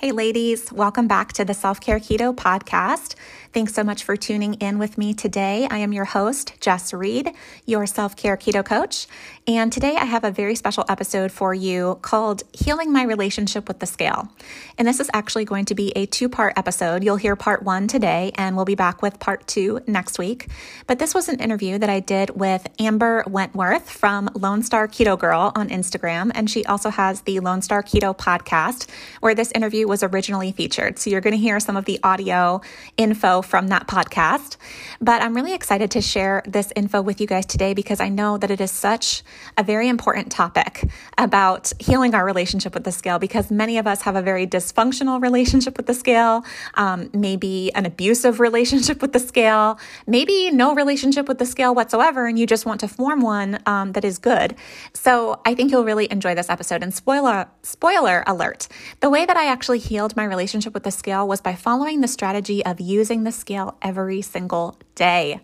Hey, ladies, welcome back to the Self Care Keto podcast. Thanks so much for tuning in with me today. I am your host, Jess Reed, your self care keto coach. And today I have a very special episode for you called Healing My Relationship with the Scale. And this is actually going to be a two part episode. You'll hear part one today, and we'll be back with part two next week. But this was an interview that I did with Amber Wentworth from Lone Star Keto Girl on Instagram. And she also has the Lone Star Keto podcast, where this interview was originally featured. So you're going to hear some of the audio info from that podcast. But I'm really excited to share this info with you guys today because I know that it is such a very important topic about healing our relationship with the scale because many of us have a very dysfunctional relationship with the scale, um, maybe an abusive relationship with the scale, maybe no relationship with the scale whatsoever, and you just want to form one um, that is good. So I think you'll really enjoy this episode. And spoiler, spoiler alert, the way that I actually healed my relationship with the scale was by following the strategy of using the scale every single day,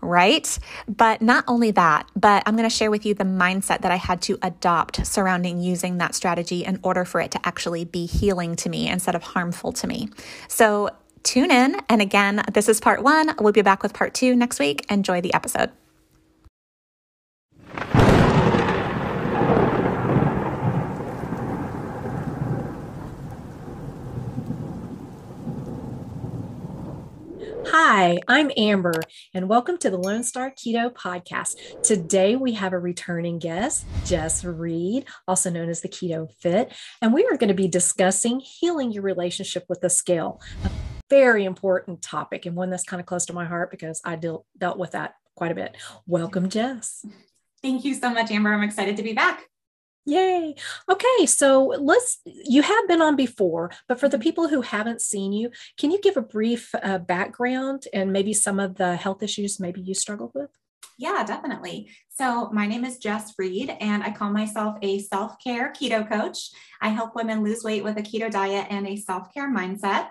right? But not only that, but I'm going to share with you the mindset that I had to adopt surrounding using that strategy in order for it to actually be healing to me instead of harmful to me. So tune in. And again, this is part one. We'll be back with part two next week. Enjoy the episode. Hi, I'm Amber, and welcome to the Lone Star Keto Podcast. Today we have a returning guest, Jess Reed, also known as the Keto Fit, and we are going to be discussing healing your relationship with the scale. A very important topic and one that's kind of close to my heart because I deal, dealt with that quite a bit. Welcome, Jess. Thank you so much, Amber. I'm excited to be back. Yay. Okay. So let's, you have been on before, but for the people who haven't seen you, can you give a brief uh, background and maybe some of the health issues maybe you struggled with? Yeah, definitely. So, my name is Jess Reed, and I call myself a self care keto coach. I help women lose weight with a keto diet and a self care mindset.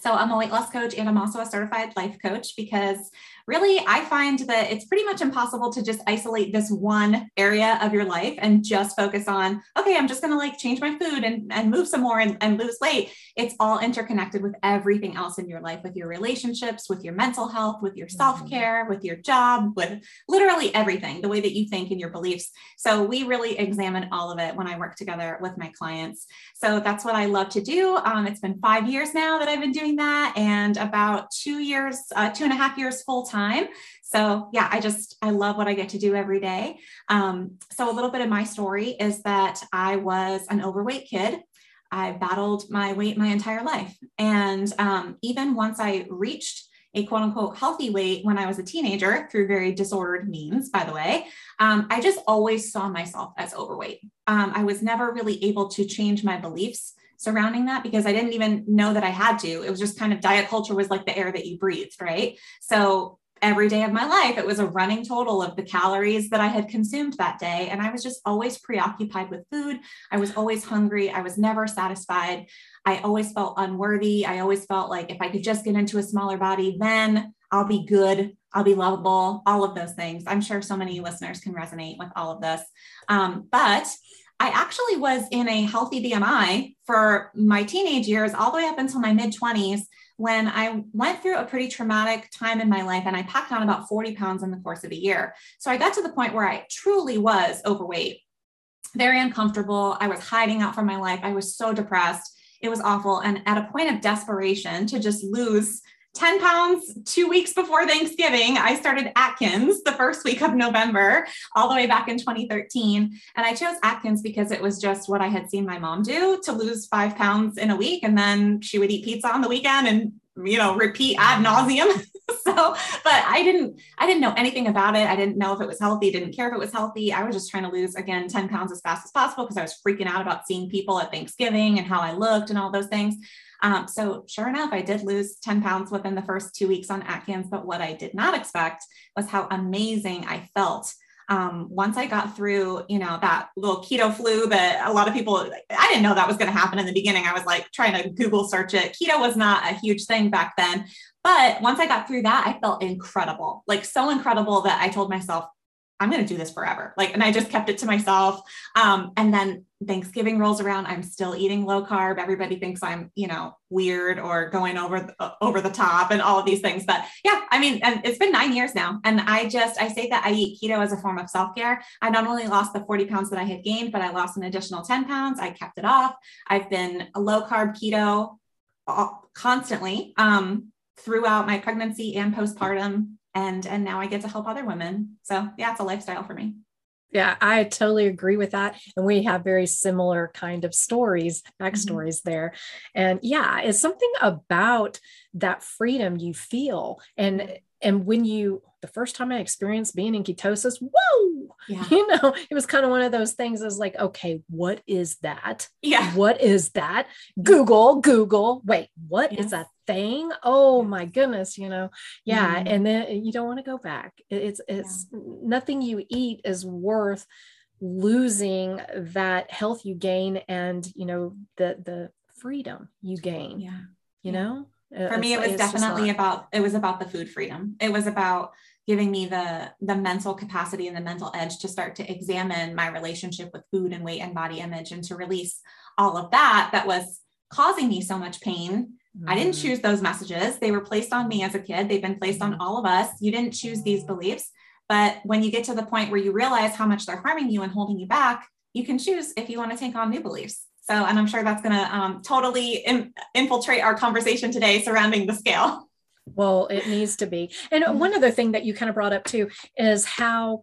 So, I'm a weight loss coach and I'm also a certified life coach because really, I find that it's pretty much impossible to just isolate this one area of your life and just focus on, okay, I'm just going to like change my food and, and move some more and, and lose weight. It's all interconnected with everything else in your life, with your relationships, with your mental health, with your self care, with your job, with literally everything, the way that you think and your beliefs. So we really examine all of it when I work together with my clients. So that's what I love to do. Um, it's been five years now that I've been doing that, and about two years, uh, two and a half years full time. So yeah, I just, I love what I get to do every day. Um, so a little bit of my story is that I was an overweight kid. I battled my weight my entire life. And um, even once I reached a quote unquote healthy weight when I was a teenager through very disordered means, by the way, um, I just always saw myself as overweight. Um, I was never really able to change my beliefs surrounding that because I didn't even know that I had to. It was just kind of diet culture was like the air that you breathed, right? So every day of my life, it was a running total of the calories that I had consumed that day. And I was just always preoccupied with food. I was always hungry. I was never satisfied. I always felt unworthy. I always felt like if I could just get into a smaller body, then I'll be good. I'll be lovable, all of those things. I'm sure so many listeners can resonate with all of this. Um, but I actually was in a healthy BMI for my teenage years, all the way up until my mid 20s when I went through a pretty traumatic time in my life and I packed on about 40 pounds in the course of a year. So I got to the point where I truly was overweight, very uncomfortable. I was hiding out from my life. I was so depressed. It was awful. And at a point of desperation to just lose 10 pounds two weeks before Thanksgiving. I started Atkins the first week of November, all the way back in 2013. And I chose Atkins because it was just what I had seen my mom do to lose five pounds in a week. And then she would eat pizza on the weekend and, you know, repeat ad nauseum. so, but I didn't, I didn't know anything about it. I didn't know if it was healthy, didn't care if it was healthy. I was just trying to lose again 10 pounds as fast as possible because I was freaking out about seeing people at Thanksgiving and how I looked and all those things. Um, so sure enough, I did lose 10 pounds within the first two weeks on Atkins. But what I did not expect was how amazing I felt um, once I got through, you know, that little keto flu that a lot of people, I didn't know that was going to happen in the beginning. I was like trying to Google search it. Keto was not a huge thing back then. But once I got through that, I felt incredible, like so incredible that I told myself, I'm going to do this forever. Like, and I just kept it to myself. Um, and then Thanksgiving rolls around. I'm still eating low carb. Everybody thinks I'm, you know, weird or going over the, over the top and all of these things. But yeah, I mean, and it's been nine years now. And I just, I say that I eat keto as a form of self care. I not only lost the 40 pounds that I had gained, but I lost an additional 10 pounds. I kept it off. I've been a low carb keto constantly um, throughout my pregnancy and postpartum and and now I get to help other women. So yeah, it's a lifestyle for me. Yeah, I totally agree with that. And we have very similar kind of stories, backstories mm-hmm. there. And yeah, it's something about that freedom you feel. And and when you the first time I experienced being in ketosis, whoa, yeah. you know, it was kind of one of those things is like, okay, what is that? Yeah. What is that? Google, Google, wait, what yes. is that thing? Oh my goodness, you know, yeah. Mm-hmm. And then you don't want to go back. It's, it's yeah. nothing you eat is worth losing that health you gain and, you know, the, the freedom you gain, yeah. you know? For me, it was definitely about, it was about the food freedom. It was about giving me the the mental capacity and the mental edge to start to examine my relationship with food and weight and body image and to release all of that that was causing me so much pain mm-hmm. i didn't mm. choose those messages they were placed on me as a kid they've been placed on mm-hmm. all of us you didn't choose these beliefs but when you get to the point where you realize how much they're harming you and holding you back you can choose if you want to take on new beliefs so and i'm sure that's going to um, totally in, infiltrate our conversation today surrounding the scale well, it needs to be. And mm-hmm. one other thing that you kind of brought up too is how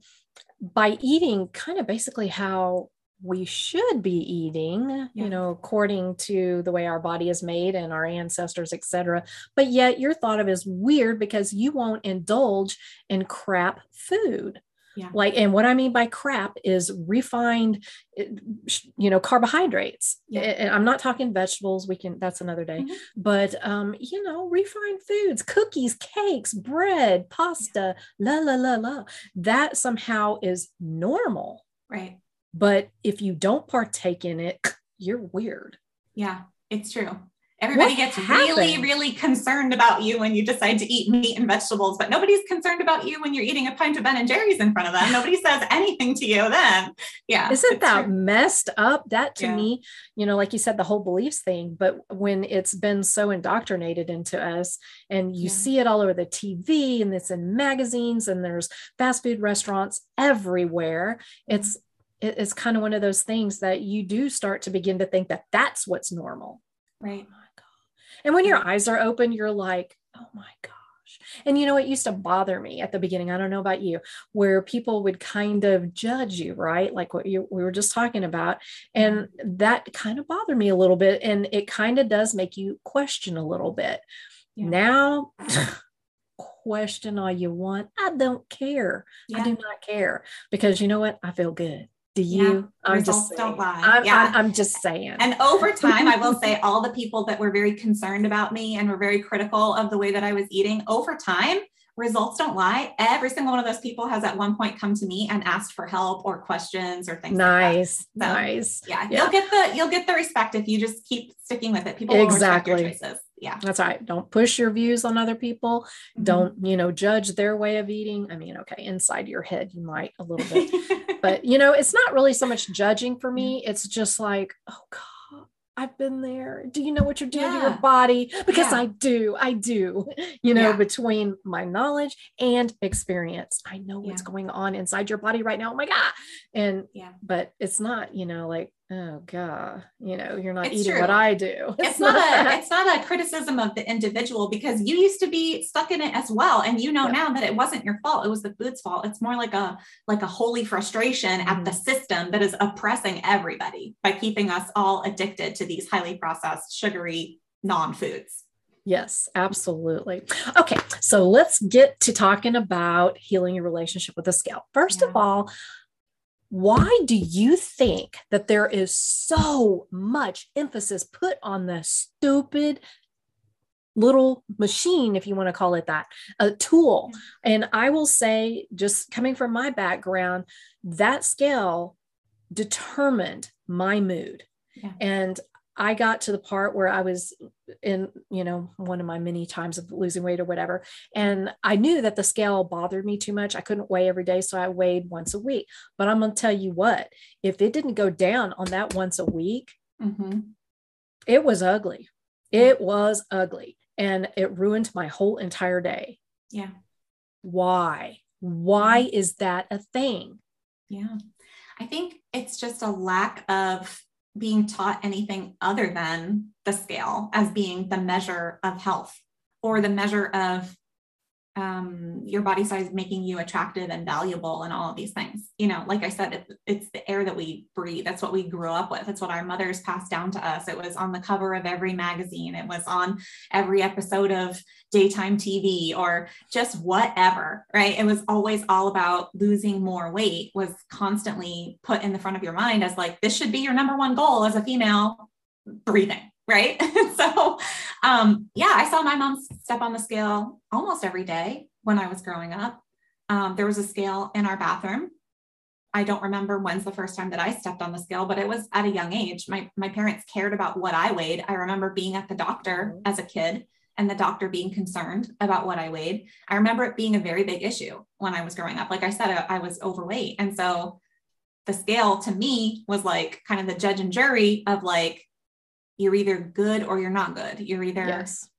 by eating, kind of basically how we should be eating yeah. you know according to the way our body is made and our ancestors etc but yet you're thought of as weird because you won't indulge in crap food yeah. Like, and what I mean by crap is refined, eh, you know, carbohydrates. Yeah. And I'm not talking vegetables. We can, that's another day. Mm-hmm. But, um, you know, refined foods, cookies, cakes, bread, pasta, yeah. la, la, la, la. That somehow is normal. Right. But if you don't partake in it, you're weird. Yeah, it's true. Everybody what gets happened? really, really concerned about you when you decide to eat meat and vegetables, but nobody's concerned about you when you're eating a pint of Ben and Jerry's in front of them. Nobody says anything to you then. Yeah. Isn't that true. messed up? That to yeah. me, you know, like you said, the whole beliefs thing, but when it's been so indoctrinated into us and you yeah. see it all over the TV and it's in magazines and there's fast food restaurants everywhere, it's it's kind of one of those things that you do start to begin to think that that's what's normal. Right. my god And when your eyes are open, you're like, oh my gosh. And you know, it used to bother me at the beginning. I don't know about you, where people would kind of judge you, right? Like what you, we were just talking about. And that kind of bothered me a little bit. And it kind of does make you question a little bit. Yeah. Now, question all you want. I don't care. Yeah. I do not care because you know what? I feel good. Do you? Yeah, I'm just don't lie. I'm, yeah. I'm, I'm, just saying. And over time, I will say all the people that were very concerned about me and were very critical of the way that I was eating over time, results don't lie. Every single one of those people has at one point come to me and asked for help or questions or things. Nice. Like so, nice. Yeah, yeah, You'll get the, you'll get the respect if you just keep sticking with it. People will exactly. respect your choices yeah that's right don't push your views on other people mm-hmm. don't you know judge their way of eating i mean okay inside your head you might a little bit but you know it's not really so much judging for me it's just like oh god I've been there. Do you know what you're doing yeah. to your body? Because yeah. I do. I do. You know, yeah. between my knowledge and experience, I know what's going on inside your body right now. Oh my God. And yeah, but it's not, you know, like oh god you know you're not it's eating true. what i do it's, it's not, not a it's not a criticism of the individual because you used to be stuck in it as well and you know now that it wasn't your fault it was the food's fault it's more like a like a holy frustration mm-hmm. at the mm-hmm. system that is oppressing everybody by keeping us all addicted to these highly processed sugary non-foods Yes, absolutely. Okay, so let's get to talking about healing your relationship with the scale. First yeah. of all, why do you think that there is so much emphasis put on the stupid little machine, if you want to call it that, a tool? And I will say, just coming from my background, that scale determined my mood. Yeah. And I got to the part where I was in you know one of my many times of losing weight or whatever and i knew that the scale bothered me too much. I couldn't weigh every day so i weighed once a week. But i'm going to tell you what if it didn't go down on that once a week mm-hmm. it was ugly. It was ugly and it ruined my whole entire day. Yeah. Why? Why mm-hmm. is that a thing? Yeah. I think it's just a lack of being taught anything other than the scale as being the measure of health or the measure of um, your body size making you attractive and valuable and all of these things. You know, like I said, it, it's the air that we breathe. That's what we grew up with. It's what our mothers passed down to us. It was on the cover of every magazine. It was on every episode of daytime TV or just whatever, right? It was always all about losing more weight was constantly put in the front of your mind as like, this should be your number one goal as a female breathing right? so, um, yeah, I saw my mom step on the scale almost every day when I was growing up. Um, there was a scale in our bathroom. I don't remember when's the first time that I stepped on the scale, but it was at a young age. My my parents cared about what I weighed. I remember being at the doctor as a kid and the doctor being concerned about what I weighed. I remember it being a very big issue when I was growing up. Like I said, I, I was overweight. And so the scale to me was like kind of the judge and jury of like, you're either good or you're not good. You're either yes.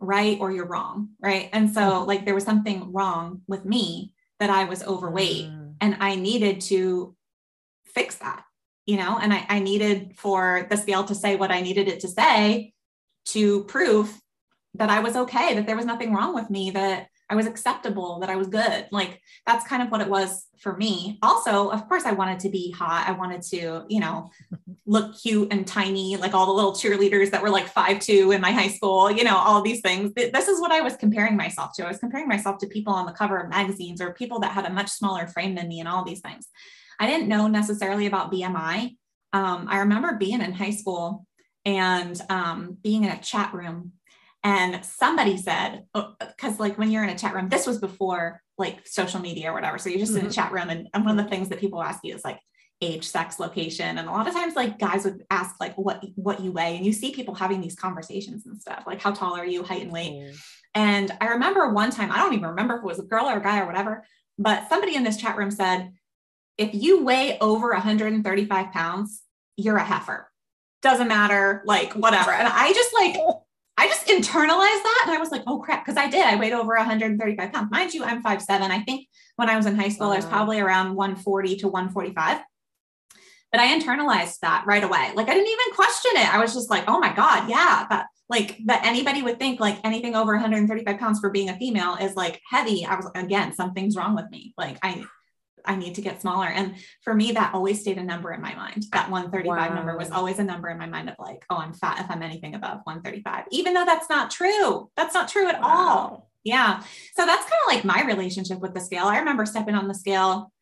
right or you're wrong. Right. And so, mm-hmm. like, there was something wrong with me that I was overweight mm. and I needed to fix that, you know, and I, I needed for the scale to say what I needed it to say to prove that I was okay, that there was nothing wrong with me, that I was acceptable, that I was good. Like that's kind of what it was for me. Also, of course, I wanted to be hot. I wanted to, you know, look cute and tiny, like all the little cheerleaders that were like five two in my high school, you know, all these things. This is what I was comparing myself to. I was comparing myself to people on the cover of magazines or people that had a much smaller frame than me and all these things. I didn't know necessarily about BMI. Um, I remember being in high school and um, being in a chat room and somebody said because oh, like when you're in a chat room this was before like social media or whatever so you're just mm-hmm. in a mm-hmm. chat room and, and one of the things that people ask you is like age sex location and a lot of times like guys would ask like what what you weigh and you see people having these conversations and stuff like how tall are you height and weight mm. and i remember one time i don't even remember if it was a girl or a guy or whatever but somebody in this chat room said if you weigh over 135 pounds you're a heifer doesn't matter like whatever and i just like I just internalized that and I was like, oh crap, because I did. I weighed over 135 pounds. Mind you, I'm 5'7. I think when I was in high school, I was probably around 140 to 145. But I internalized that right away. Like I didn't even question it. I was just like, oh my God, yeah. That like that anybody would think like anything over 135 pounds for being a female is like heavy. I was again, something's wrong with me. Like I I need to get smaller. And for me, that always stayed a number in my mind. That 135 wow. number was always a number in my mind of like, oh, I'm fat if I'm anything above 135, even though that's not true. That's not true at wow. all. Yeah. So that's kind of like my relationship with the scale. I remember stepping on the scale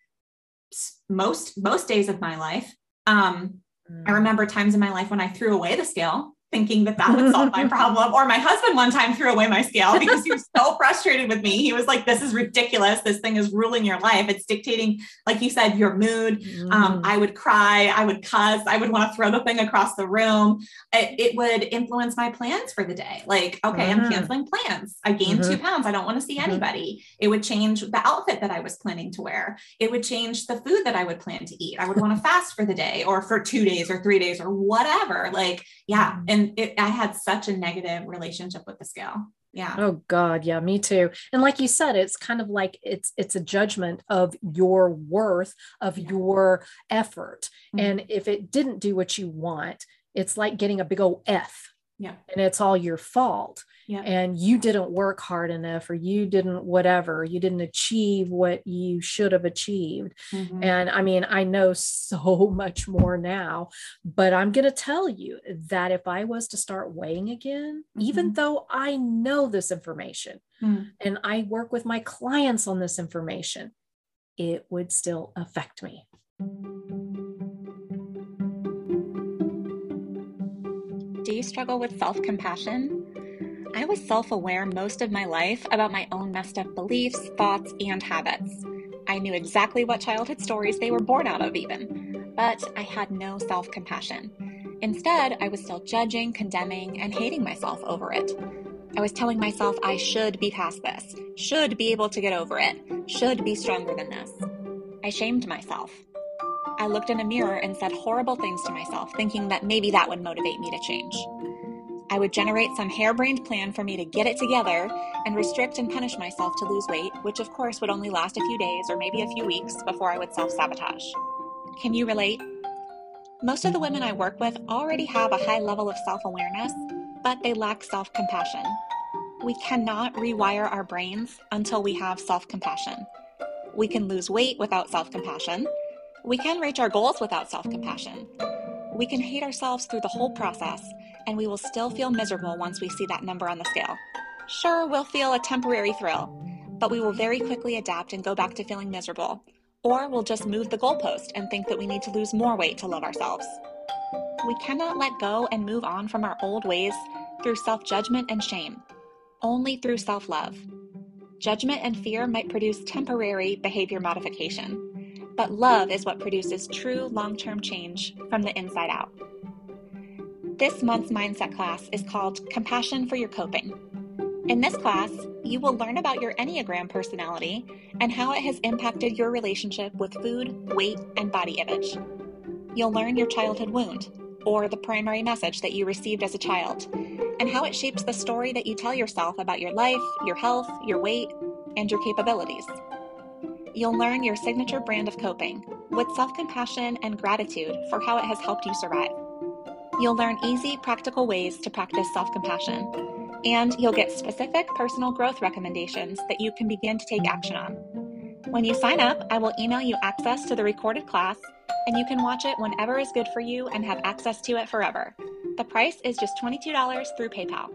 most most days of my life. Um, mm. I remember times in my life when I threw away the scale thinking that that would solve my problem. Or my husband one time threw away my scale because he was so frustrated with me. He was like, "This is ridiculous. This thing is ruling your life. It's dictating, like you said, your mood." Mm. Um, I would cry. I would cuss. I would want to throw the thing across the room. It, it would influence my plans for the day. Like, okay, mm-hmm. I'm canceling plans. I gained mm-hmm. two pounds. I don't want to see mm-hmm. anybody. It would change the outfit that I was planning to wear. It would change the food that I would plan to eat. I would want to fast for the day or for two days or three days or whatever. Like, yeah. Mm-hmm. And it, I had such a negative relationship with the scale. Yeah. Oh God, yeah, me too. And like you said, it's kind of like it's it's a judgment of your worth, of yeah. your effort. Mm-hmm. And if it didn't do what you want, it's like getting a big old F. Yeah. And it's all your fault yeah. and you didn't work hard enough or you didn't whatever you didn't achieve what you should have achieved mm-hmm. and i mean i know so much more now but i'm going to tell you that if i was to start weighing again mm-hmm. even though i know this information mm-hmm. and i work with my clients on this information it would still affect me do you struggle with self compassion? I was self aware most of my life about my own messed up beliefs, thoughts, and habits. I knew exactly what childhood stories they were born out of, even, but I had no self compassion. Instead, I was still judging, condemning, and hating myself over it. I was telling myself I should be past this, should be able to get over it, should be stronger than this. I shamed myself. I looked in a mirror and said horrible things to myself, thinking that maybe that would motivate me to change. I would generate some harebrained plan for me to get it together and restrict and punish myself to lose weight, which of course would only last a few days or maybe a few weeks before I would self sabotage. Can you relate? Most of the women I work with already have a high level of self awareness, but they lack self compassion. We cannot rewire our brains until we have self compassion. We can lose weight without self compassion. We can reach our goals without self compassion. We can hate ourselves through the whole process and we will still feel miserable once we see that number on the scale. Sure, we'll feel a temporary thrill, but we will very quickly adapt and go back to feeling miserable. Or we'll just move the goalpost and think that we need to lose more weight to love ourselves. We cannot let go and move on from our old ways through self judgment and shame, only through self love. Judgment and fear might produce temporary behavior modification, but love is what produces true long term change from the inside out. This month's mindset class is called Compassion for Your Coping. In this class, you will learn about your Enneagram personality and how it has impacted your relationship with food, weight, and body image. You'll learn your childhood wound, or the primary message that you received as a child, and how it shapes the story that you tell yourself about your life, your health, your weight, and your capabilities. You'll learn your signature brand of coping with self compassion and gratitude for how it has helped you survive. You'll learn easy, practical ways to practice self compassion, and you'll get specific personal growth recommendations that you can begin to take action on. When you sign up, I will email you access to the recorded class, and you can watch it whenever is good for you and have access to it forever. The price is just $22 through PayPal.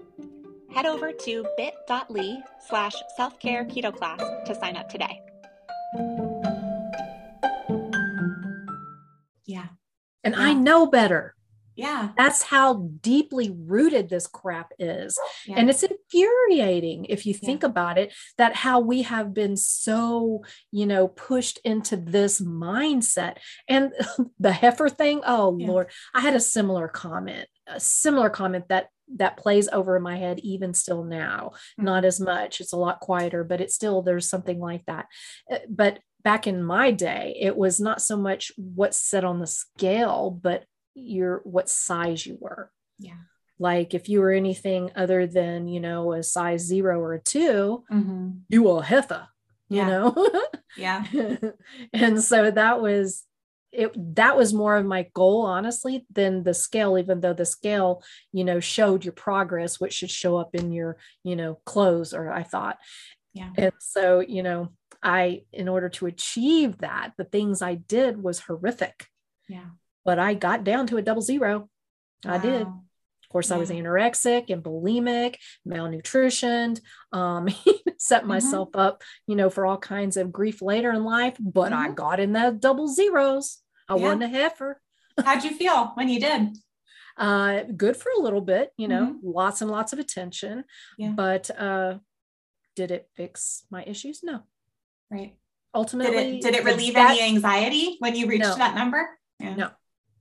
Head over to bit.ly slash self-care keto class to sign up today. Yeah. And yeah. I know better. Yeah. That's how deeply rooted this crap is. Yeah. And it's infuriating if you think yeah. about it that how we have been so, you know, pushed into this mindset. And the heifer thing, oh. Lord, I had a similar comment, a similar comment that that plays over in my head even still now. Mm-hmm. Not as much. It's a lot quieter, but it's still there's something like that. Uh, but back in my day, it was not so much what's set on the scale, but your what size you were. Yeah. Like if you were anything other than, you know, a size zero or a 2 mm-hmm. you were a heifer, you yeah. know? yeah. and so that was it that was more of my goal honestly than the scale even though the scale you know showed your progress which should show up in your you know clothes or i thought yeah and so you know i in order to achieve that the things i did was horrific yeah but I got down to a double zero. Wow. I did. Of course, yeah. I was anorexic and bulimic, malnutritioned, um, set mm-hmm. myself up, you know, for all kinds of grief later in life, but mm-hmm. I got in the double zeros. I yeah. wasn't a heifer. How'd you feel when you did? Uh, good for a little bit, you know, mm-hmm. lots and lots of attention. Yeah. But uh, did it fix my issues? No. Right. Ultimately, did it, did it relieve that, any anxiety when you reached no. that number? Yeah. No,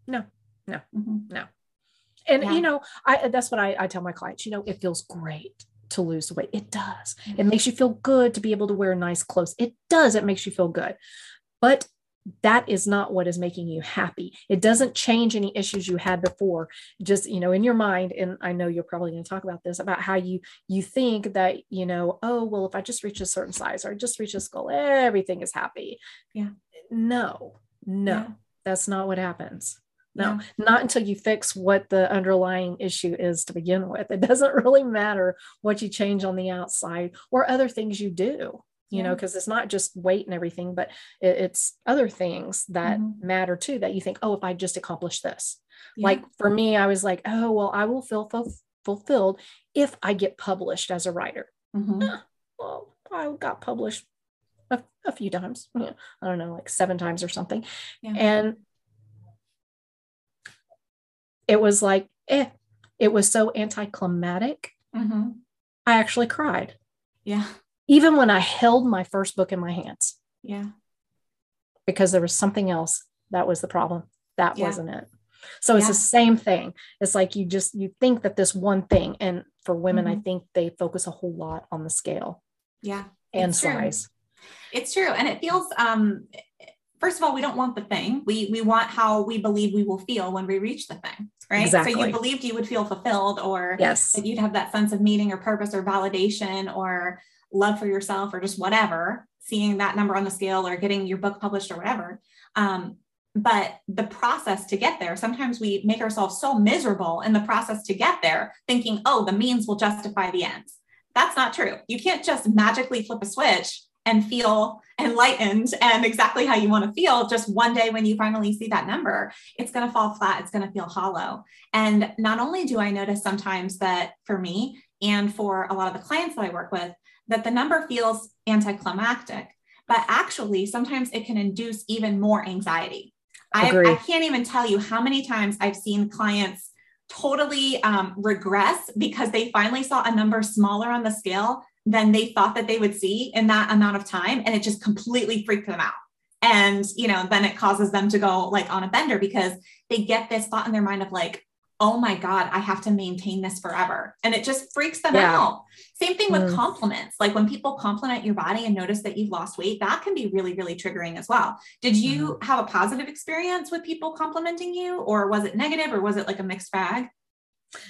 no, no, mm-hmm. no. And yeah. you know, I that's what I, I tell my clients, you know, it feels great to lose weight. It does. Mm-hmm. It makes you feel good to be able to wear nice clothes. It does. It makes you feel good. But that is not what is making you happy. It doesn't change any issues you had before. Just, you know, in your mind, and I know you're probably going to talk about this about how you you think that, you know, oh, well, if I just reach a certain size or I just reach a goal, everything is happy. Yeah. No, no, yeah. that's not what happens. No, yeah. not until you fix what the underlying issue is to begin with. It doesn't really matter what you change on the outside or other things you do, you yeah. know, because it's not just weight and everything, but it, it's other things that mm-hmm. matter too that you think, oh, if I just accomplish this. Yeah. Like for me, I was like, oh, well, I will feel fulfilled if I get published as a writer. Mm-hmm. well, I got published a, a few times. I don't know, like seven times or something. And it was like, eh, it was so anticlimactic. Mm-hmm. I actually cried. Yeah. Even when I held my first book in my hands. Yeah. Because there was something else that was the problem. That yeah. wasn't it. So it's Yeah. the same thing. It's like you just you think that this one thing, and for women, I Mhm. think they focus a whole lot on the scale Yeah. and It's true. size. It's true. And it feels um first of all, we don't want the thing. We we want how we believe we will feel when we reach the thing. Right. So you believed you would feel fulfilled or Yes. that you'd have that sense of meaning or purpose or validation or love for yourself or just whatever, seeing that number on the scale or getting your book published or whatever. Um, but the process to get there, sometimes we make ourselves so miserable in the process to get there, thinking, oh, the means will justify the ends. That's not true. You can't just magically flip a switch and feel enlightened and exactly how you want to feel just one day when you finally see that number. It's going to fall flat. It's going to feel hollow. And not only do I notice sometimes that for me and for a lot of the clients that I work with, that the number feels anticlimactic, but actually sometimes it can induce even more anxiety. I, I can't even tell you how many times I've seen clients totally um, regress because they finally saw a number smaller on the scale than they thought that they would see in that amount of time. And it just completely freaked them out. And, you know, then it causes them to go like on a bender because they get this thought in their mind of like, oh my God, I have to maintain this forever. And it just freaks them Yeah. out. Same thing with Mm. compliments. Like when people compliment your body and notice that you've lost weight, that can be really, really triggering as well. Did you Mm-hmm. have a positive experience with people complimenting you, or was it negative, or was it like a mixed bag?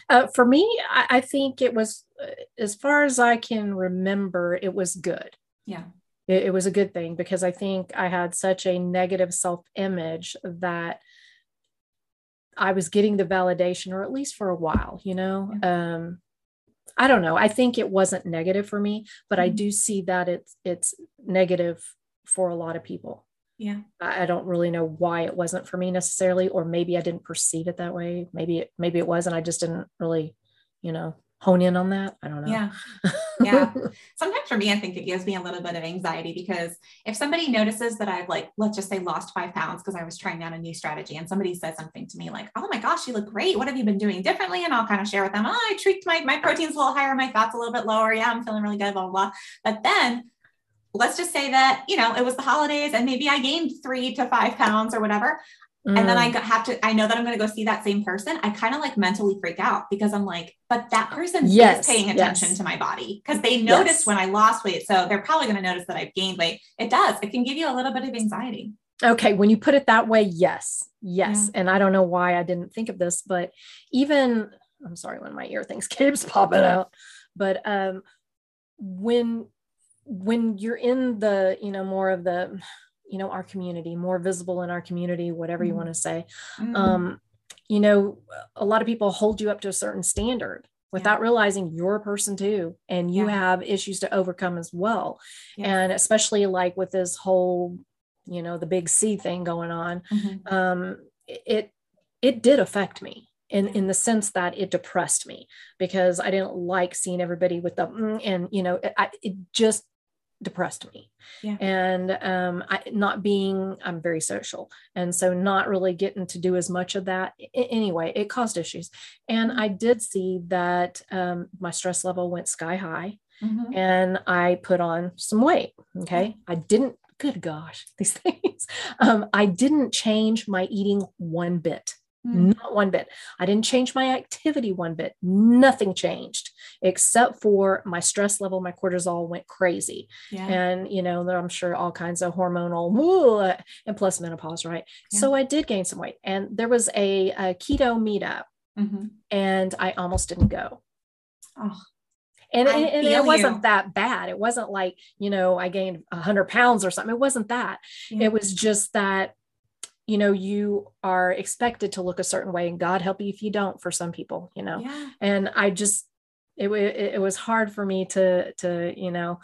Uh, for me, I, I think it was, as far as I can remember, it was good. Yeah. It, it was a good thing because I think I had such a negative self image that I was getting the validation, or at least for a while, you know. Um, I don't know. I think it wasn't negative for me, but I Mhm. do see that it's it's negative for a lot of people. Yeah. I I don't really know why it wasn't for me necessarily, or maybe I didn't perceive it that way. Maybe it, maybe it was, and I just didn't really, you know, hone in on that. I don't know. Yeah. Yeah. Sometimes for me, I think it gives me a little bit of anxiety because if somebody notices that I've like, let's just say lost five pounds because I was trying out a new strategy and somebody says something to me like, oh my gosh, you look great. What have you been doing differently? And I'll kind of share with them, oh, I tweaked my, my protein's a little higher, my fat's a little bit lower. Yeah, I'm feeling really good, blah, blah, blah. But then let's just say that, you know, it was the holidays and maybe I gained three to five pounds or whatever. And then Mm. I have to, I know that I'm going to go see that same person. I kind of like mentally freak out because I'm like, but that person Yes, is paying attention yes. to my body because they noticed Yes. when I lost weight. So they're probably going to notice that I've gained weight. It does. It can give you a little bit of anxiety. Okay, when you put it that way, yes, yes. And I don't know why I didn't think of this, but even I'm sorry when my ear things keeps popping out, but um, when when you're in the you know more of the you know our community, more visible in our community, whatever you Mhm. want to say, Mm. um, you know, a lot of people hold you up to a certain standard without realizing you're a person too, and you Yeah. have issues to overcome as well Yeah. and especially like with this whole you know the big c thing going on Mhm. um it it did affect me in in the sense that it depressed me because i didn't like seeing everybody with the "Mm," and you know I, it just depressed me Yeah. and um i not being i'm very social and so not really getting to do as much of that A- anyway it caused issues and i did see that um my stress level went sky high Mhm. and I put on some weight. Okay. I didn't, good gosh, these things. Um, I didn't change my eating one bit, Mm. not one bit. I didn't change my activity one bit. Nothing changed except for my stress level, my cortisol went crazy. Yeah. And, you know, I'm sure all kinds of hormonal woo, and plus menopause, right? Yeah. So I did gain some weight. And there was a, a keto meetup Mhm. and I almost didn't go. Oh, and, and, and it wasn't you. that bad it wasn't like you know i gained 100 pounds or something it wasn't that yeah. it was just that you know you are expected to look a certain way and god help you if you don't for some people you know yeah. and i just it, it, it was hard for me to to you know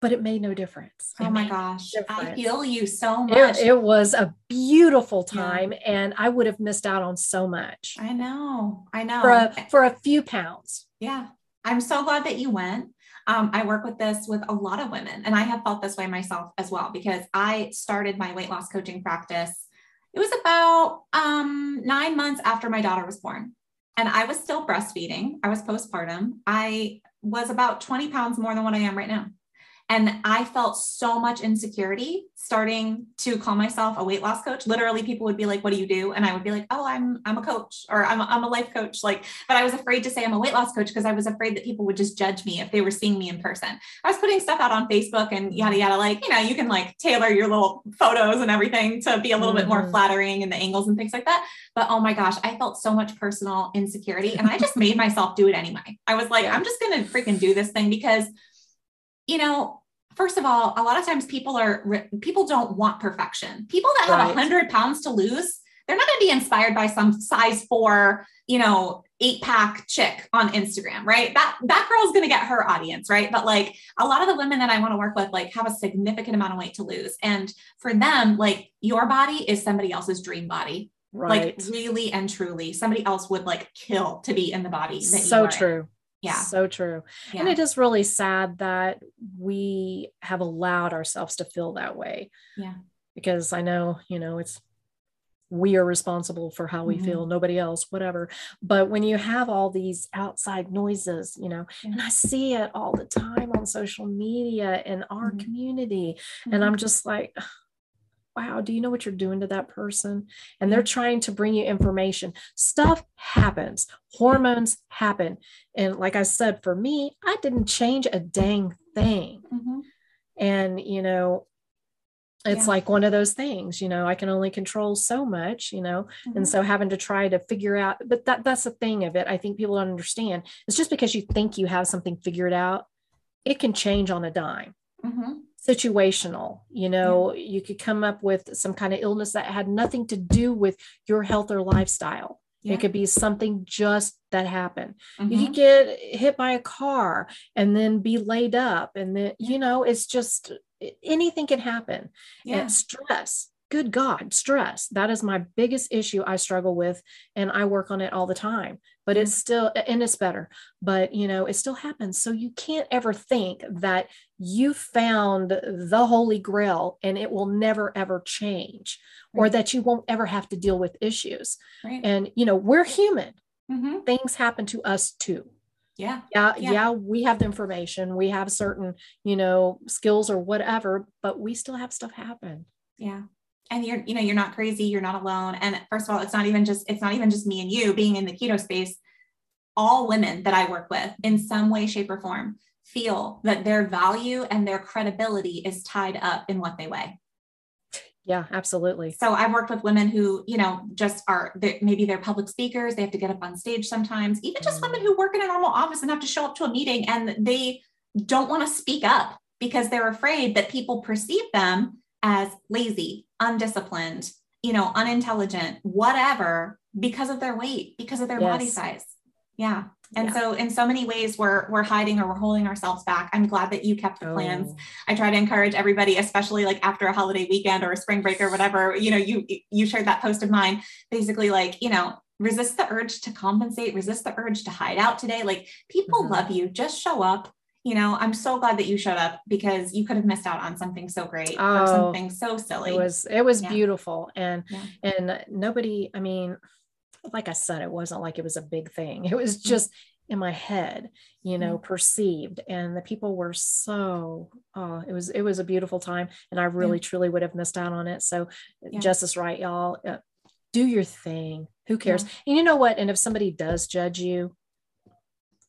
but it made no difference It Oh my made no gosh. I feel you so much. it, it was a beautiful Yeah. time and i would have missed out on so much I know. I know. for a for a few pounds Yeah. I'm so glad that you went. Um, I work with this with a lot of women, and I have felt this way myself as well because I started my weight loss coaching practice. It was about um, nine months after my daughter was born, and I was still breastfeeding. I was postpartum. I was about 20 pounds more than what I am right now. And I felt so much insecurity starting to call myself a weight loss coach. Literally, people would be like, What do you do? And I would be like, Oh, I'm I'm a coach or I'm a, I'm a life coach. Like, but I was afraid to say I'm a weight loss coach because I was afraid that people would just judge me if they were seeing me in person. I was putting stuff out on Facebook and yada yada. Like, you know, you can like tailor your little photos and everything to be a little mm-hmm. bit more mm-hmm. flattering and the angles and things like that. But oh my gosh, I felt so much personal insecurity. And I just made myself do it anyway. I was like, yeah. I'm just gonna freaking do this thing because you know, first of all, a lot of times people are people don't want perfection. People that have a right. hundred pounds to lose, they're not going to be inspired by some size four, you know, eight pack chick on Instagram, right? That that girl's going to get her audience, right? But like a lot of the women that I want to work with, like have a significant amount of weight to lose, and for them, like your body is somebody else's dream body. Right. Like really and truly, somebody else would like kill to be in the body. so true. Yeah. So true. Yeah. And it is really sad that we have allowed ourselves to feel that way. Yeah. Because I know, you know, it's we are responsible for how we mm-hmm. feel, nobody else, whatever. But when you have all these outside noises, you know, yeah. and I see it all the time on social media in our mm-hmm. community, mm-hmm. and I'm just like, wow, do you know what you're doing to that person? And they're trying to bring you information. Stuff happens, hormones happen. And like I said, for me, I didn't change a dang thing. Mm-hmm. And, you know, it's yeah. like one of those things you know i can only control so much you know mm-hmm. and so having to try to figure out but that that's the thing of it i think people don't understand it's just because you think you have something figured out it can change on a dime mm-hmm situational you know you could come up with some kind of illness that had nothing to do with your health or lifestyle yeah. it could be something just that happened mm-hmm. you could get hit by a car and then be laid up and then you know it's just anything can happen yeah. and stress good God, stress. That is my biggest issue I struggle with. And I work on it all the time, but it's still, and it's better, but you know, it still happens. So you can't ever think that you found the holy grail and it will never ever change or that you won't ever have to deal with issues. Right. And, you know, we're human. Mm-hmm. Things happen to us too. Yeah. yeah. yeah. Yeah. We have the information, we have certain, you know, skills or whatever, but we still have stuff happen. Yeah and you're you know you're not crazy you're not alone. And first of all it's not even just it's not even just me and you being in the keto space. All women that i work with in some way shape or form feel that their value and their credibility is tied up in what they weigh. Yeah absolutely. So i've worked with women who you know just are maybe they're public speakers they have to get up on stage sometimes even just women who work in a normal office and have to show up to a meeting and they don't want to speak up because they're afraid that people perceive them as lazy, undisciplined, you know, unintelligent, whatever, because of their weight, because of their yes. body size. Yeah. And yeah. so in so many ways we're we're hiding or we're holding ourselves back. I'm glad that you kept the oh. plans. I try to encourage everybody, especially like after a holiday weekend or a spring break or whatever, you know, you you shared that post of mine, basically like, you know, resist the urge to compensate, resist the urge to hide out today. Like people mm-hmm. love you. Just show up, you know, I'm so glad that you showed up because you could have missed out on something so great oh, or something so silly. It was it was yeah. beautiful and yeah. and nobody, I mean, like I said, it wasn't like it was a big thing. It was mm. just in my head, you know, mm-hmm. perceived. And the people were so oh, it was it was a beautiful time. And I really yeah. truly would have missed out on it. So Justice right, y'all. Uh, do your thing. Who cares? And you know what? And if somebody does judge you,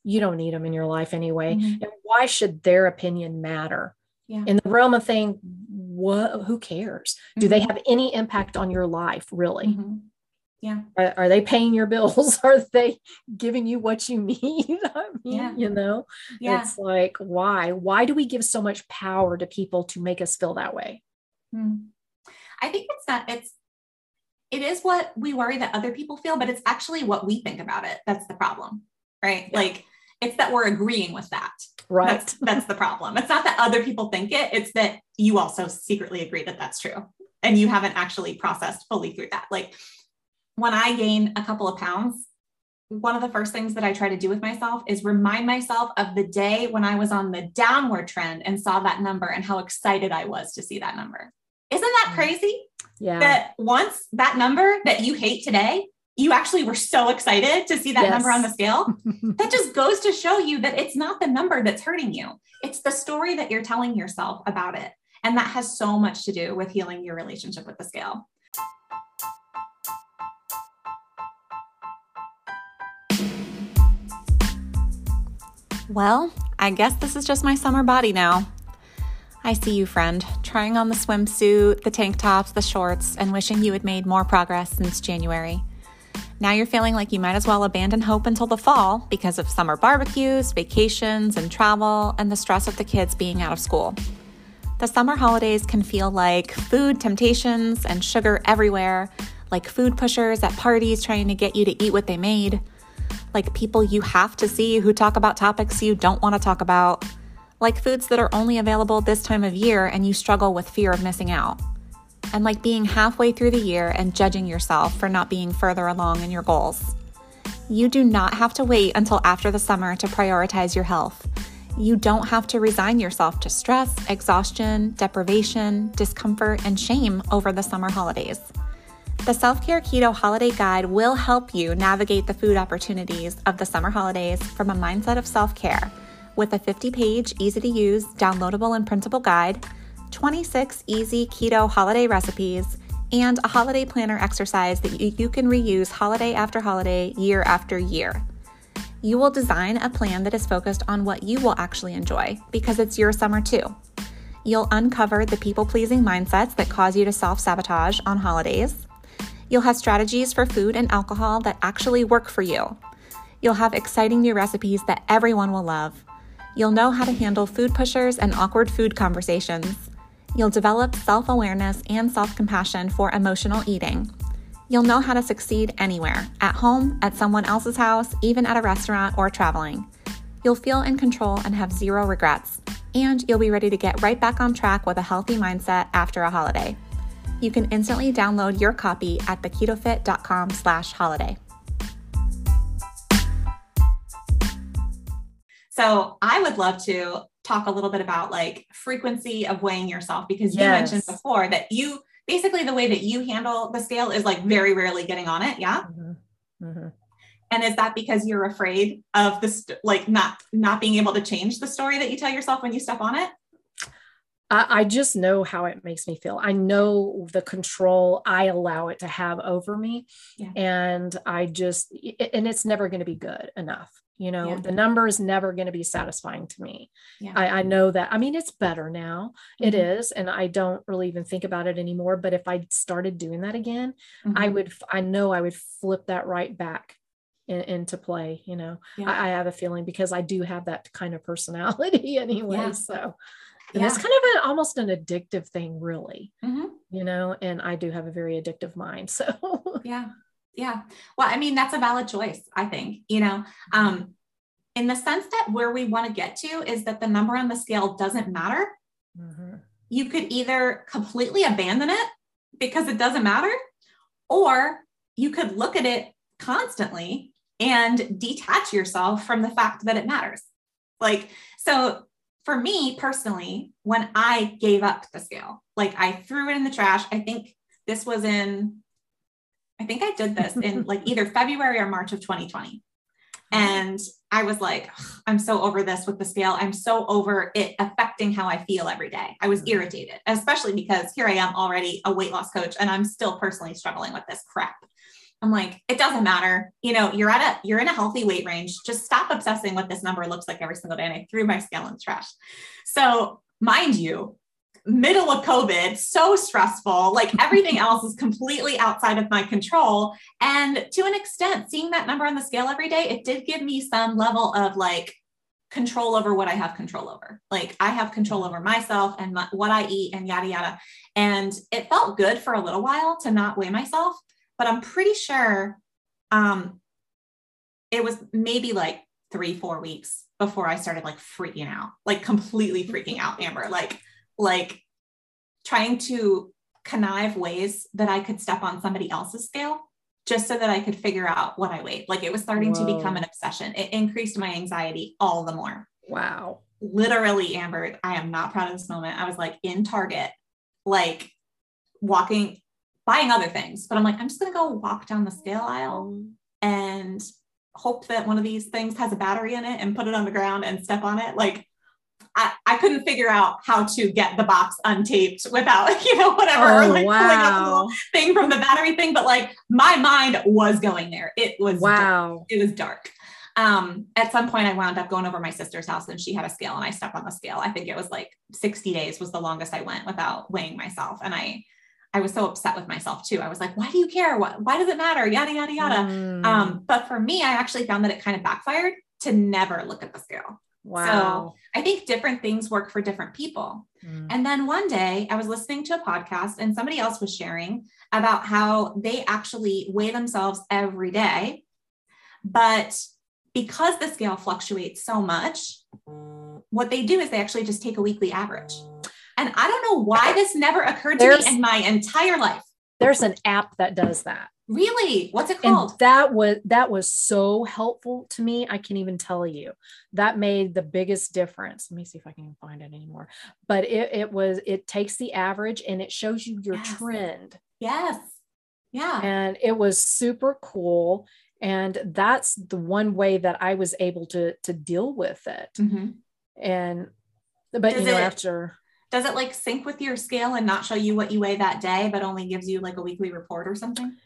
you don't need them in your life anyway. Mm-hmm. And why should their opinion matter? Yeah. In the realm of thing, what who cares? Mm-hmm. Do they mm-hmm. have any impact on your life, really? Mm-hmm. Yeah. Are, are, they paying your bills? Are they giving you what you need? I mean, yeah. you know, yeah. it's like, why? Why do we give so much power to people to make us feel that way? Hmm. I think it's that it's it is what we worry that other people feel, but it's actually what we think about it. That's the problem, right? Yeah. Like it's that we're agreeing with that. Right. That's, that's the problem. It's not that other people think it, it's that you also secretly agree that that's true. And you haven't actually processed fully through that. Like when I gain a couple of pounds, one of the first things that I try to do with myself is remind myself of the day when I was on the downward trend and saw that number and how excited I was to see that number. Isn't that mm. crazy? Yeah. That once that number that you hate today you actually were so excited to see that yes. number on the scale. that just goes to show you that it's not the number that's hurting you, it's the story that you're telling yourself about it. And that has so much to do with healing your relationship with the scale. Well, I guess this is just my summer body now. I see you, friend, trying on the swimsuit, the tank tops, the shorts, and wishing you had made more progress since January. Now you're feeling like you might as well abandon hope until the fall because of summer barbecues, vacations, and travel, and the stress of the kids being out of school. The summer holidays can feel like food temptations and sugar everywhere, like food pushers at parties trying to get you to eat what they made, like people you have to see who talk about topics you don't want to talk about like foods that are only available this time of year and you struggle with fear of missing out. And like being halfway through the year and judging yourself for not being further along in your goals. You do not have to wait until after the summer to prioritize your health. You don't have to resign yourself to stress, exhaustion, deprivation, discomfort, and shame over the summer holidays. The Self Care Keto Holiday Guide will help you navigate the food opportunities of the summer holidays from a mindset of self care with a 50 page, easy to use, downloadable, and printable guide, 26 easy keto holiday recipes, and a holiday planner exercise that you can reuse holiday after holiday, year after year. You will design a plan that is focused on what you will actually enjoy because it's your summer too. You'll uncover the people pleasing mindsets that cause you to self sabotage on holidays. You'll have strategies for food and alcohol that actually work for you. You'll have exciting new recipes that everyone will love You'll know how to handle food pushers and awkward food conversations. You'll develop self awareness and self compassion for emotional eating. You'll know how to succeed anywhere at home, at someone else's house, even at a restaurant or traveling. You'll feel in control and have zero regrets. And you'll be ready to get right back on track with a healthy mindset after a holiday. You can instantly download your copy at theketofit.com slash holiday. So I would love to talk a little bit about like frequency of weighing yourself because you yes. mentioned before that you basically the way that you handle the scale is like very rarely getting on it. Yeah. Mm-hmm. Mm-hmm. And is that because you're afraid of this, like not not being able to change the story that you tell yourself when you step on it? I, just know how it makes me feel. I know the control I allow it to have over me. Yeah. And I just, and it's never going to be good enough you know yeah. the number is never going to be satisfying to me yeah. I, I, know that i mean it's better now mm-hmm. it is and i don't really even think about it anymore but if i started doing that again mm-hmm. i would i know i would flip that right back in, into play you know yeah. I, I, have a feeling because i do have that kind of personality anyway so it's kind of an almost an addictive thing really mm-hmm. you know and i do have a very addictive mind so yeah yeah. Well, I mean, that's a valid choice, I think, you know, um, in the sense that where we want to get to is that the number on the scale doesn't matter. Mm-hmm. You could either completely abandon it because it doesn't matter, or you could look at it constantly and detach yourself from the fact that it matters. Like, so for me personally, when I gave up the scale, like I threw it in the trash, I think this was in I think I did this in like either February or March of 2020. And I was like, I'm so over this with the scale. I'm so over it affecting how I feel every day. I was mm-hmm. irritated, especially because here I am already a weight loss coach and I'm still personally struggling with this crap. I'm like, it doesn't matter. You know, you're at a you're in a healthy weight range. Just stop obsessing what this number looks like every single day. And I threw my scale in the trash. So mind you, middle of COVID, so stressful. Like everything else is completely outside of my control. And to an extent, seeing that number on the scale every day, it did give me some level of like control over what I have control over. Like I have control over myself and my, what I eat and yada, yada. And it felt good for a little while to not weigh myself, but I'm pretty sure um, it was maybe like three, four weeks before I started like freaking out, like completely freaking out, Amber. Like, like trying to connive ways that I could step on somebody else's scale just so that I could figure out what I weighed. Like it was starting Whoa. to become an obsession. It increased my anxiety all the more. Wow. Literally, Amber, I am not proud of this moment. I was like in Target, like walking buying other things, but I'm like, I'm just going to go walk down the scale aisle and hope that one of these things has a battery in it and put it on the ground and step on it. Like, I, I couldn't figure out how to get the box untaped without, you know, whatever, Oh, or like pulling up wow. little thing from the battery thing. But like my mind was going there. It was Wow. it was dark. Um, at some point I wound up going over my sister's house and she had a scale and I stepped on the scale. I think it was like 60 days was the longest I went without weighing myself. And I, I was so upset with myself too. I was like, why do you care? What, why does it matter? Yada, yada, yada. Mm. Um, but for me, I actually found that it kind of backfired to never look at the scale. Wow. I think different things work for different people. Mm. And then one day I was listening to a podcast and somebody else was sharing about how they actually weigh themselves every day. But because the scale fluctuates so much, what they do is they actually just take a weekly average. And I don't know why this never occurred to There's- me in my entire life. There's an app that does that. Really? What's it and called? that was that was so helpful to me i can't even tell you that made the biggest difference let me see if i can find it anymore but it, it was it takes the average and it shows you your Yes. trend yes. Yeah. and it was super cool and that's the one way that i was able to to deal with it Mhm. and but Does you know it- after Does it like sync with your scale and not show you what you weigh that day, but only gives you like a weekly report or something?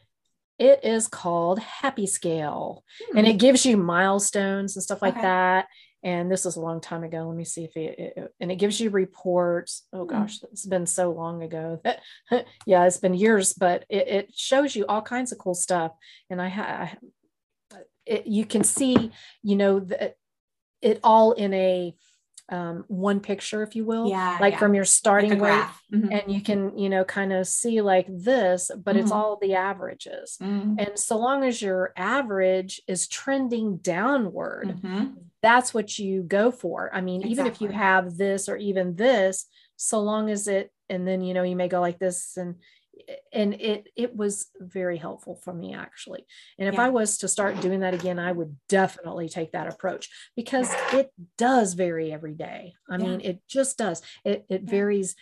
It is called happy scale Hmm. and it gives you milestones and stuff like Okay. that and this was a long time ago let me see if it, it- and it gives you reports oh Hmm. gosh it's been so long ago yeah it's been years but it, it shows you all kinds of cool stuff and i it, you can see you know the, it all in a um, one picture if you will yeah. like yeah. from your starting a weight graph. Mhm. and you can you know kind of see like this but it's Mhm. all the averages Mhm. and so long as your average is trending downward, Mhm. that's what you go for. I mean, even if you have this or even this, so long as it, and then, you know, you may go like this and, and it, it was very helpful for me actually. And if Yeah. I was to start doing that again, I would definitely take that approach because it does vary every day. I Yeah. mean, it just does. It, it Yeah. varies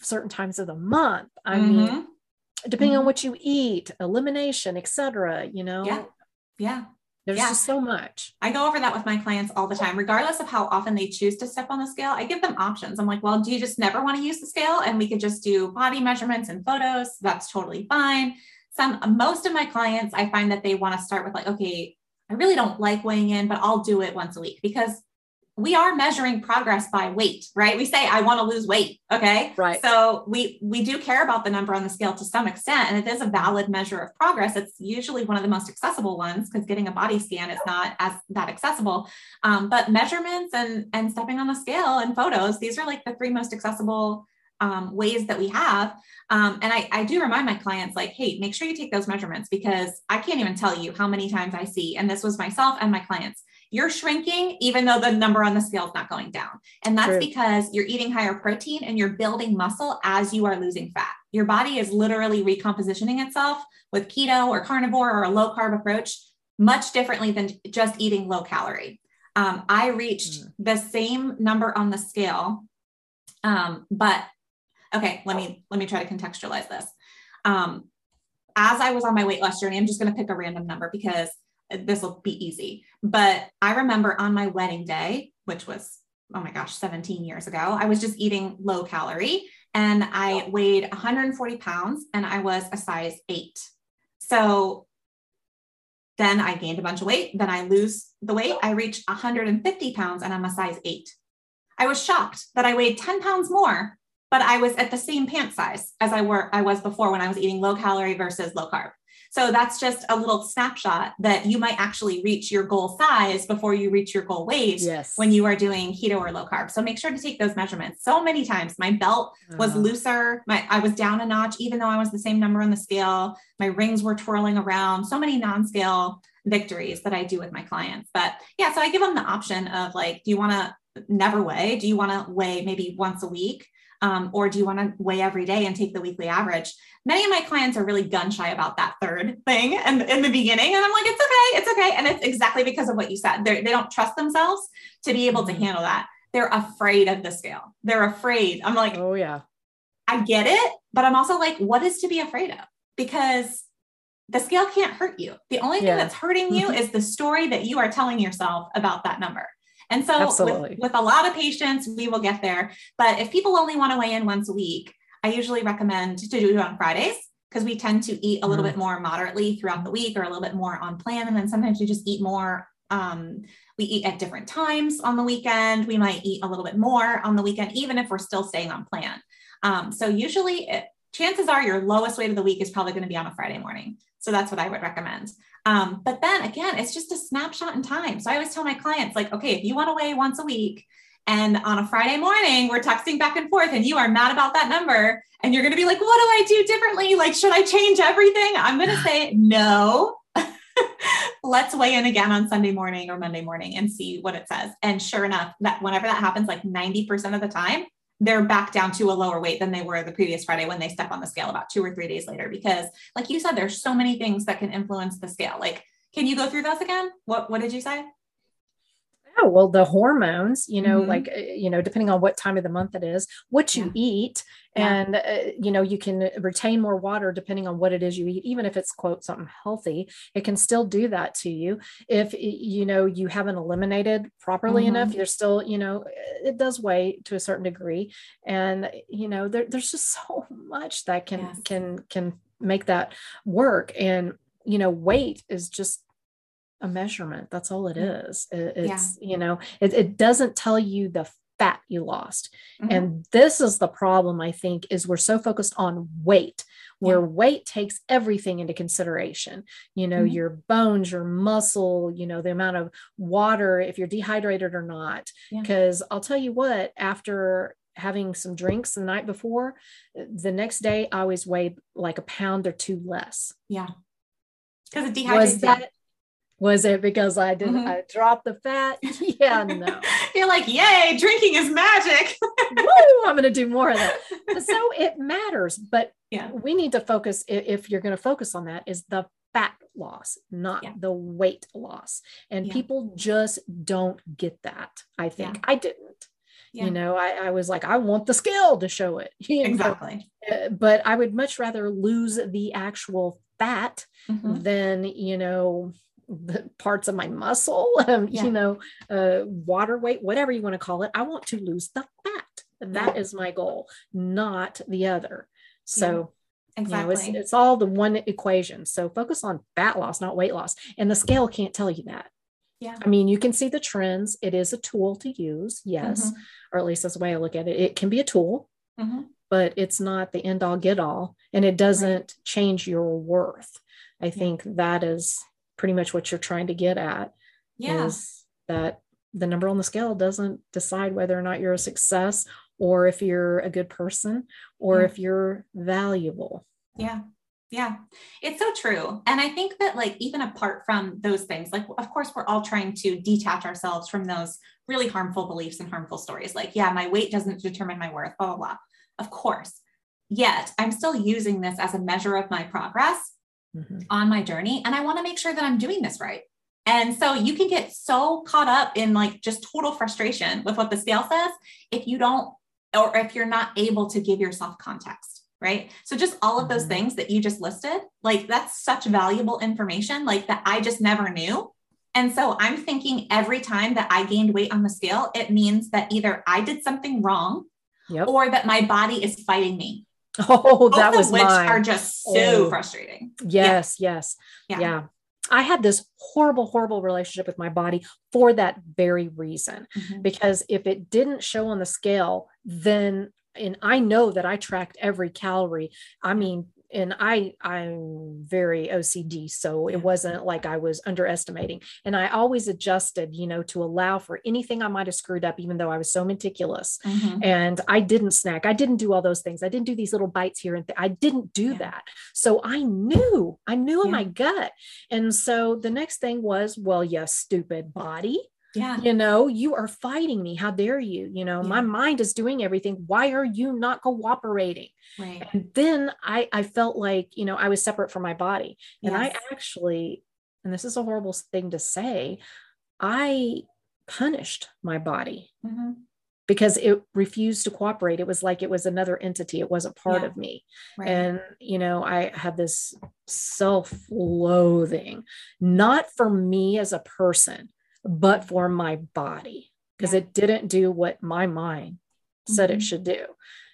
certain times of the month. I mean, Mhm. depending on Mhm. what you eat, elimination, etc. You know, Yeah. yeah. There's Yeah. just so much. I go over that with my clients all the time, regardless of how often they choose to step on the scale. I give them options. I'm like, well, do you just never want to use the scale? And we could just do body measurements and photos. That's totally fine. Some, most of my clients, I find that they want to start with like, okay, I really don't like weighing in, but I'll do it once a week because we are measuring progress by weight, right? We say, I want to lose weight. Okay. Right. So we we do care about the number on the scale to some extent, and it is a valid measure of progress. It's usually one of the most accessible ones because getting a body scan is not as that accessible. Um, but measurements and and stepping on the scale and photos, these are like the three most accessible um, ways that we have. Um, and I, I do remind my clients, like, hey, make sure you take those measurements because I can't even tell you how many times I see, and this was myself and my clients. You're shrinking, even though the number on the scale is not going down. And that's True. because you're eating higher protein and you're building muscle as you are losing fat. Your body is literally recompositioning itself with keto or carnivore or a low carb approach much differently than just eating low calorie. Um, I reached the same number on the scale, um, but okay, let me let me try to contextualize this. Um, as I was on my weight loss journey, I'm just going to pick a random number because this will be easy. But I remember on my wedding day, which was oh my gosh, 17 years ago, I was just eating low calorie and I weighed 140 pounds and I was a size eight. So then I gained a bunch of weight. Then I lose the weight. I reach 150 pounds and I'm a size eight. I was shocked that I weighed 10 pounds more, but I was at the same pant size as I were I was before when I was eating low calorie versus low carb. So that's just a little snapshot that you might actually reach your goal size before you reach your goal weight Yes. when you are doing keto or low carb. So make sure to take those measurements. So many times my belt was Uh, looser. My I was down a notch, even though I was the same number on the scale. My rings were twirling around. So many non-scale victories that I do with my clients. But yeah, so I give them the option of like, do you want to never weigh? Do you want to weigh maybe once a week? Um, or do you want to weigh every day and take the weekly average? Many of my clients are really gun shy about that third thing and in the beginning. And I'm like, it's okay, it's okay. And it's exactly because of what you said. They're, they don't trust themselves to be able to Mhm. handle that. They're afraid of the scale. They're afraid. I'm like, oh yeah. I get it, but I'm also like, what is to be afraid of? because the scale can't hurt you. The only thing yeah. that's hurting you is the story that you are telling yourself about that number. And so with, with, a lot of patients, we will get there. But if people only want to weigh in once a week, I usually recommend to do it on Fridays because we tend to eat a little mm. bit more moderately throughout the week or a little bit more on plan. And then sometimes we just eat more. Um, we eat at different times on the weekend. We might eat a little bit more on the weekend, even if we're still staying on plan. Um, so usually it, chances are your lowest weight of the week is probably going to be on a Friday morning. So that's what I would recommend. Um, but then again, it's just a snapshot in time. So I always tell my clients, like, okay, if you want to weigh once a week and on a Friday morning, we're texting back and forth and you are mad about that number and you're going to be like, what do I do differently? Like, should I change everything? I'm going to say, no. Let's weigh in again on Sunday morning or Monday morning and see what it says. And sure enough, that whenever that happens, like 90% of the time, they're back down to a lower weight than they were the previous Friday when they step on the scale about two or three days later. Because, like you said, there's so many things that can influence the scale. Like, can you go through those again? What What did you say? Oh, well, the hormones, you know, mm-hmm. like, uh, you know, depending on what time of the month it is, what you yeah. eat, yeah. and, uh, you know, you can retain more water depending on what it is you eat, even if it's, quote, something healthy, it can still do that to you. If, you know, you haven't eliminated properly mm-hmm. enough, you're still, you know, it does weigh to a certain degree. And, you know, there, there's just so much that can, yes. can, can make that work. And, you know, weight is just a measurement. That's all it is. it's, yeah. you know, it, it, doesn't tell you the fat you lost. Mm-hmm. And this is the problem, I think, is we're so focused on weight, where yeah. weight takes everything into consideration. You know, mm-hmm. your bones, your muscle, you know, the amount of water, if you're dehydrated or not. Because yeah. I'll tell you what, after having some drinks the night before, the next day I always weighed like a pound or two less. Yeah. Because it dehydrates. Was that, was it because I didn't mm-hmm. I dropped the fat? Yeah, no. You're like, yay, drinking is magic. Woo, I'm gonna do more of that. So it matters, but yeah, we need to focus if you're gonna focus on that, is the fat loss, not yeah. the weight loss. And yeah. people just don't get that. I think I didn't. You know, I, I, was like, I want the scale to show it. exactly. Uh, but I would much rather lose the actual fat mm-hmm. than, you know, the parts of my muscle, um, yeah. you know, uh, water weight, whatever you want to call it. I want to lose the fat. That yeah. is my goal, not the other. So, yeah, exactly. You know, it's, it's all the one equation. So focus on fat loss, not weight loss. And the scale can't tell you that. Yeah. I mean, you can see the trends. It is a tool to use, yes, mm-hmm. or at least that's the way I look at it. It can be a tool, mm-hmm. but it's not the end all get all, and it doesn't right. change your worth. I think that is pretty much what you're trying to get at yeah. is that the number on the scale doesn't decide whether or not you're a success or if you're a good person or yeah. if you're valuable. Yeah. Yeah, it's so true. And I think that, like, even apart from those things, like, of course, we're all trying to detach ourselves from those really harmful beliefs and harmful stories. Like, yeah, my weight doesn't determine my worth, blah, blah, blah. Of course. Yet I'm still using this as a measure of my progress mm-hmm. on my journey. And I want to make sure that I'm doing this right. And so you can get so caught up in like just total frustration with what the scale says if you don't, or if you're not able to give yourself context, right? So just all of those mm-hmm. things that you just listed, like that's such valuable information, like that I just never knew. And so I'm thinking every time that I gained weight on the scale, it means that either I did something wrong yep. or that my body is fighting me Oh, Both that was which mine. are just so oh. frustrating. Yes, yeah. yes. Yeah. yeah. I had this horrible, horrible relationship with my body for that very reason. Mm-hmm. Because if it didn't show on the scale, then and I know that I tracked every calorie. I mean, and I I'm very OCD, so it wasn't like I was underestimating. And I always adjusted, you know, to allow for anything I might have screwed up, even though I was so meticulous. Mm-hmm. And I didn't snack. I didn't do all those things. I didn't do these little bites here and th- I didn't do yeah. that. So I knew, I knew yeah. in my gut. And so the next thing was, well, yes, stupid body yeah. You know, you are fighting me. How dare you? You know, yeah. my mind is doing everything. Why are you not cooperating? Right. And then I I felt like, you know, I was separate from my body. And yes. I actually, and this is a horrible thing to say, I punished my body. Mm-hmm. because it refused to cooperate. It was like it was another entity. It wasn't part yeah. of me. Right. And, you know, I had this self loathing, not for me as a person, but for my body, because yeah. it didn't do what my mind said mm-hmm. it should do.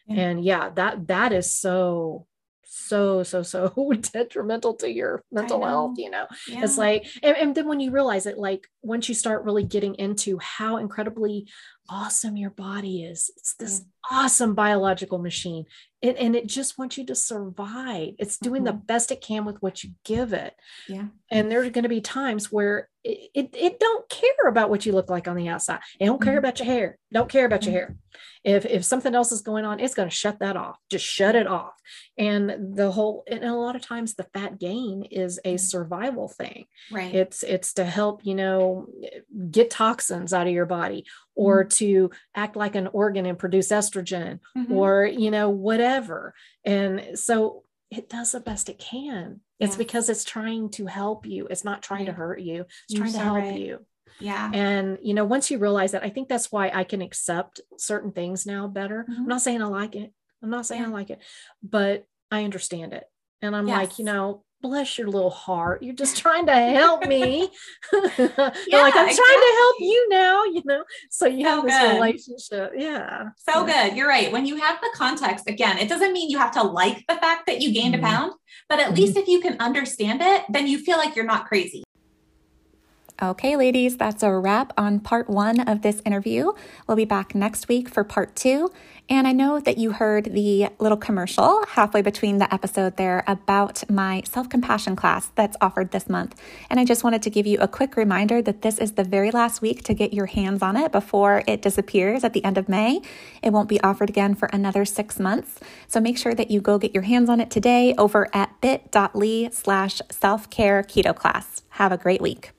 Yeah. And yeah, that that is so so so so detrimental to your mental health you know yeah. it's like and, and, then when you realize it like once you start really getting into how incredibly awesome your body is. It's this yeah. awesome biological machine. It, and it just wants you to survive. It's doing mm-hmm. the best it can with what you give it. Yeah. And there's going to be times where it, it, it, don't care about what you look like on the outside. It don't care mm-hmm. about your hair. Don't care about mm-hmm. your hair. If if something else is going on it's going to shut that off. Just shut it off. And the whole and a lot of times the fat gain is a mm-hmm. survival thing. Right. It's it's to help you know get toxins out of your body or mm-hmm. to act like an organ and produce estrogen mm-hmm. or you know whatever and so it does the best it can it's because it's trying to help you it's not trying to hurt you it's You're trying so to help right. you yeah. And, you know, once you realize that, I think that's why I can accept certain things now better. Mm-hmm. I'm not saying I like it. I'm not saying yeah. I like it, but I understand it. And I'm yes. like, you know, bless your little heart. You're just trying to help me. yeah, like, I'm exactly. trying to help you now, you know? So you so have this good. relationship. Yeah. So yeah. good. You're right. When you have the context, again, it doesn't mean you have to like the fact that you gained mm-hmm. a pound, but at mm-hmm. least if you can understand it, then you feel like you're not crazy. Okay, ladies, that's a wrap on part one of this interview. We'll be back next week for part two. And I know that you heard the little commercial halfway between the episode there about my self compassion class that's offered this month. And I just wanted to give you a quick reminder that this is the very last week to get your hands on it before it disappears at the end of May. It won't be offered again for another six months. So make sure that you go get your hands on it today over at bit.ly slash self care keto class. Have a great week.